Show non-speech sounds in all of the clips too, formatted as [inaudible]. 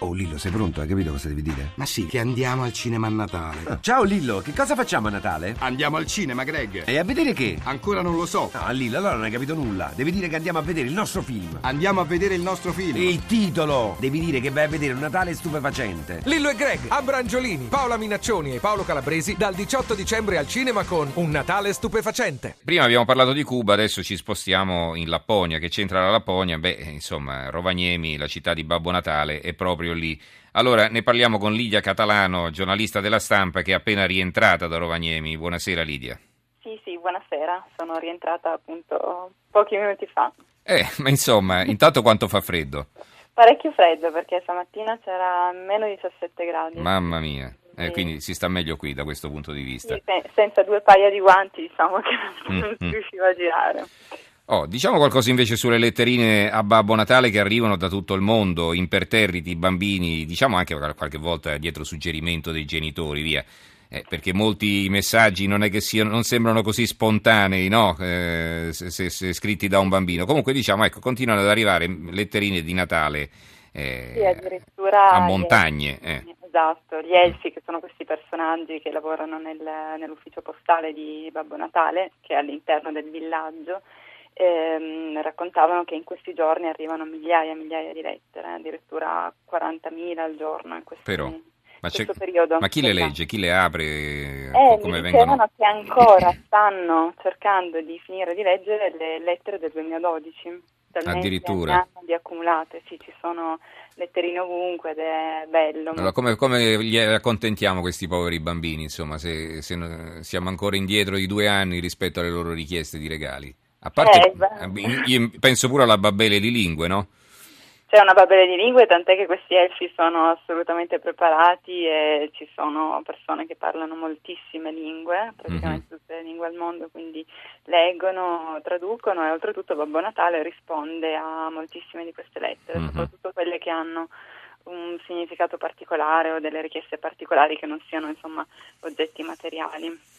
Oh Lillo, sei pronto? Hai capito cosa devi dire? Ma sì, che andiamo al cinema a Natale. Ah, [laughs] ciao Lillo, che cosa facciamo a Natale? Andiamo al cinema, Greg. E a vedere che? Ancora non lo so. No, Lillo, allora non hai capito nulla. Devi dire che andiamo a vedere il nostro film. Andiamo a vedere il nostro film. Il titolo! Devi dire che vai a vedere un Natale stupefacente. Lillo e Greg, Abrangiolini, Paola Minaccioni e Paolo Calabresi dal 18 dicembre al cinema con Un Natale stupefacente. Prima abbiamo parlato di Cuba, adesso ci spostiamo in Lapponia. Che c'entra la Lapponia? Beh, insomma, Rovaniemi, la città di Babbo Natale, è proprio lì. Allora, ne parliamo con Lidia Catalano, giornalista della stampa che è appena rientrata da Rovaniemi. Buonasera Lidia. Sì, sì, buonasera. Sono rientrata appunto pochi minuti fa. Eh, ma insomma, [laughs] intanto quanto fa freddo? Parecchio freddo perché stamattina c'era meno 17 gradi. Mamma mia. Eh, quindi si sta meglio qui da questo punto di vista. Sì, senza due paia di guanti diciamo che non mm, si mm. riusciva a girare. Oh, diciamo qualcosa invece sulle letterine a Babbo Natale che arrivano da tutto il mondo, imperterriti, bambini, diciamo anche qualche volta dietro suggerimento dei genitori, via. Eh, perché molti messaggi non è che siano, non sembrano così spontanei, no? Eh, se, se, se, scritti da un bambino. Comunque diciamo, ecco, continuano ad arrivare letterine di Natale eh, sì, addirittura a montagne. Eh. Esatto, gli elfi che sono questi personaggi che lavorano nel, nell'ufficio postale di Babbo Natale, che è all'interno del villaggio ehm, raccontavano che in questi giorni arrivano migliaia e migliaia di lettere, addirittura 40.000 al giorno in questo, Però, ma, questo periodo. Ma chi le legge, chi le apre? Eh, come mi vengono... che ancora [laughs] stanno cercando di finire di leggere le lettere del 2012. Addirittura. di accumulate, sì, ci sono letterine ovunque ed è bello. Allora, come, come li accontentiamo questi poveri bambini, insomma, se, se siamo ancora indietro di due anni rispetto alle loro richieste di regali? A parte, eh, io penso pure alla babele di lingue, no? C'è una babele di lingue, tant'è che questi elfi sono assolutamente preparati e ci sono persone che parlano moltissime lingue, praticamente mm-hmm. tutte le lingue al mondo, quindi leggono, traducono e oltretutto Babbo Natale risponde a moltissime di queste lettere, mm-hmm. soprattutto quelle che hanno un significato particolare o delle richieste particolari che non siano insomma oggetti materiali.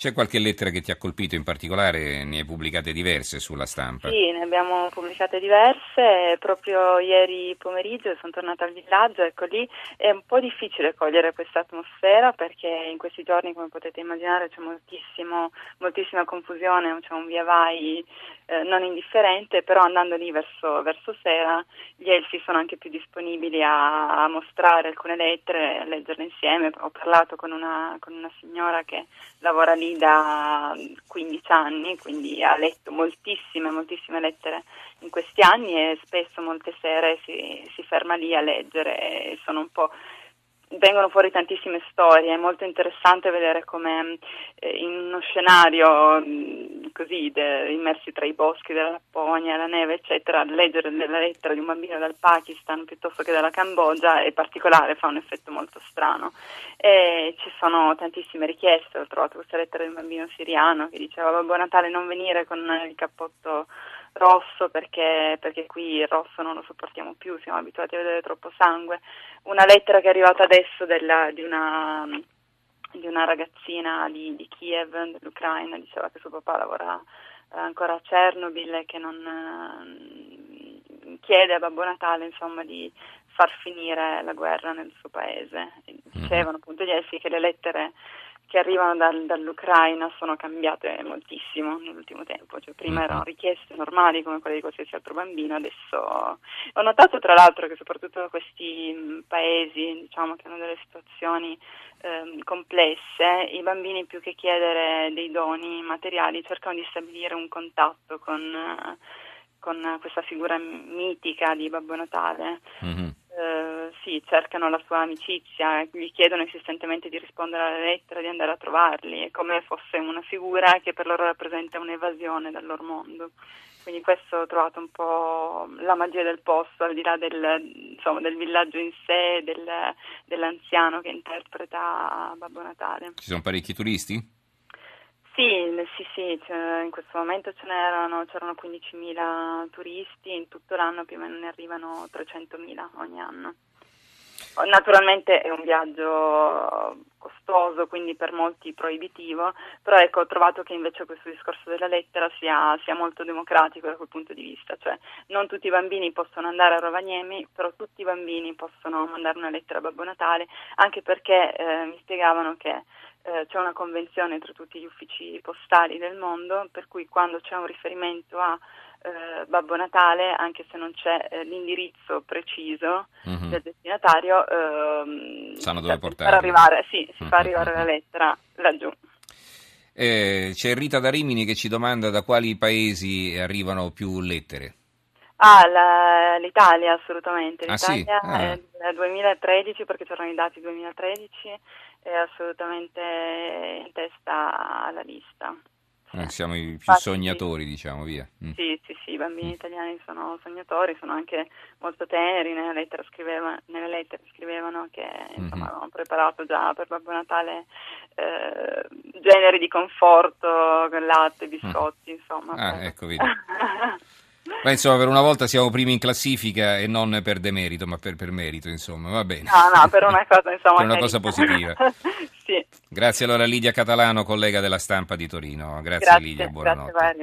C'è qualche lettera che ti ha colpito in particolare? Ne hai pubblicate diverse sulla stampa? Sì, ne abbiamo pubblicate diverse. Proprio ieri pomeriggio sono tornata al villaggio, ecco lì è un po' difficile cogliere questa atmosfera perché in questi giorni, come potete immaginare, c'è moltissima confusione, c'è un via vai eh, non indifferente, però andando lì verso, verso, sera gli elfi sono anche più disponibili a, a, mostrare alcune lettere, a leggerle insieme. Ho parlato con una, con una signora che lavora lì da 15 anni, quindi ha letto moltissime, moltissime lettere in questi anni e spesso molte sere si, si ferma lì a leggere e sono un po' vengono fuori tantissime storie, è molto interessante vedere come eh, in uno scenario mh, così de, immersi tra i boschi della Lapponia, la neve eccetera, leggere la lettera di un bambino dal Pakistan piuttosto che dalla Cambogia è particolare, fa un effetto molto strano. E ci sono tantissime richieste, ho trovato questa lettera di un bambino siriano che diceva Babbo Natale non venire con il cappotto rosso perché, perché, qui il rosso non lo sopportiamo più, siamo abituati a vedere troppo sangue. Una lettera che è arrivata adesso della, di, una, di, una, ragazzina di, di, Kiev, dell'Ucraina, diceva che suo papà lavora eh, ancora a Chernobyl e che non eh, chiede a Babbo Natale insomma, di far finire la guerra nel suo paese. Mhm. Dicevano appunto gli essi che le lettere che arrivano dal, dall'Ucraina sono cambiate moltissimo nell'ultimo tempo, cioè, prima mm-hmm. erano richieste normali come quelle di qualsiasi altro bambino, adesso ho notato tra l'altro che soprattutto questi mm, paesi diciamo, che hanno delle situazioni eh, complesse, i bambini più che chiedere dei doni materiali cercano di stabilire un contatto con, con questa figura mitica di Babbo Natale. Mm-hmm sì, cercano la sua amicizia, gli chiedono insistentemente di rispondere alla lettera, di andare a trovarli, è come fosse una figura che per loro rappresenta un'evasione dal loro mondo. Quindi questo ho trovato un po' la magia del posto, al di là del, insomma, del villaggio in sé, del, dell'anziano che interpreta Babbo Natale. Ci sono parecchi turisti? Sì, sì, sì, cioè, in questo momento ce n'erano, c'erano 15.000 turisti, in tutto l'anno più o meno ne arrivano 300.000 ogni anno. Naturalmente è un viaggio costoso, quindi per molti proibitivo, però ecco, ho trovato che invece questo discorso della lettera sia, sia, molto democratico da quel punto di vista, cioè non tutti i bambini possono andare a Rovaniemi, però tutti i bambini possono mandare una lettera a Babbo Natale, anche perché eh, mi spiegavano che eh, c'è una convenzione tra tutti gli uffici postali del mondo, per cui quando c'è un riferimento a eh, Babbo Natale, anche se non c'è eh, l'indirizzo preciso mm-hmm. del destinatario, ehm, sanno dove portare. Arrivare, sì, si fa arrivare la lettera laggiù. Eh, c'è Rita da Rimini che ci domanda da quali paesi arrivano più lettere. Ah, la, l'Italia assolutamente. L'Italia ah, sì? ah. è nel 2013 perché c'erano i dati 2013 è assolutamente in testa alla lista. Eh, siamo i più Infatti, sognatori, diciamo, via. Mm. Sì, sì, sì, i bambini mm. italiani sono sognatori, sono anche molto teneri, nelle lettere, scriveva, nelle lettere scrivevano che insomma, mm-hmm. avevano preparato già per Babbo Natale eh, generi di conforto, latte, biscotti, mm. insomma. Ah, per... ecco, vedi. [laughs] Ma insomma, per una volta siamo primi in classifica e non per demerito, ma per, per merito, insomma, va bene. No, no, per una cosa, [laughs] insomma, per una cosa positiva. [laughs] sì. Grazie allora Lidia Catalano, collega della stampa di Torino. Grazie, grazie Lidia, buonanotte. Grazie,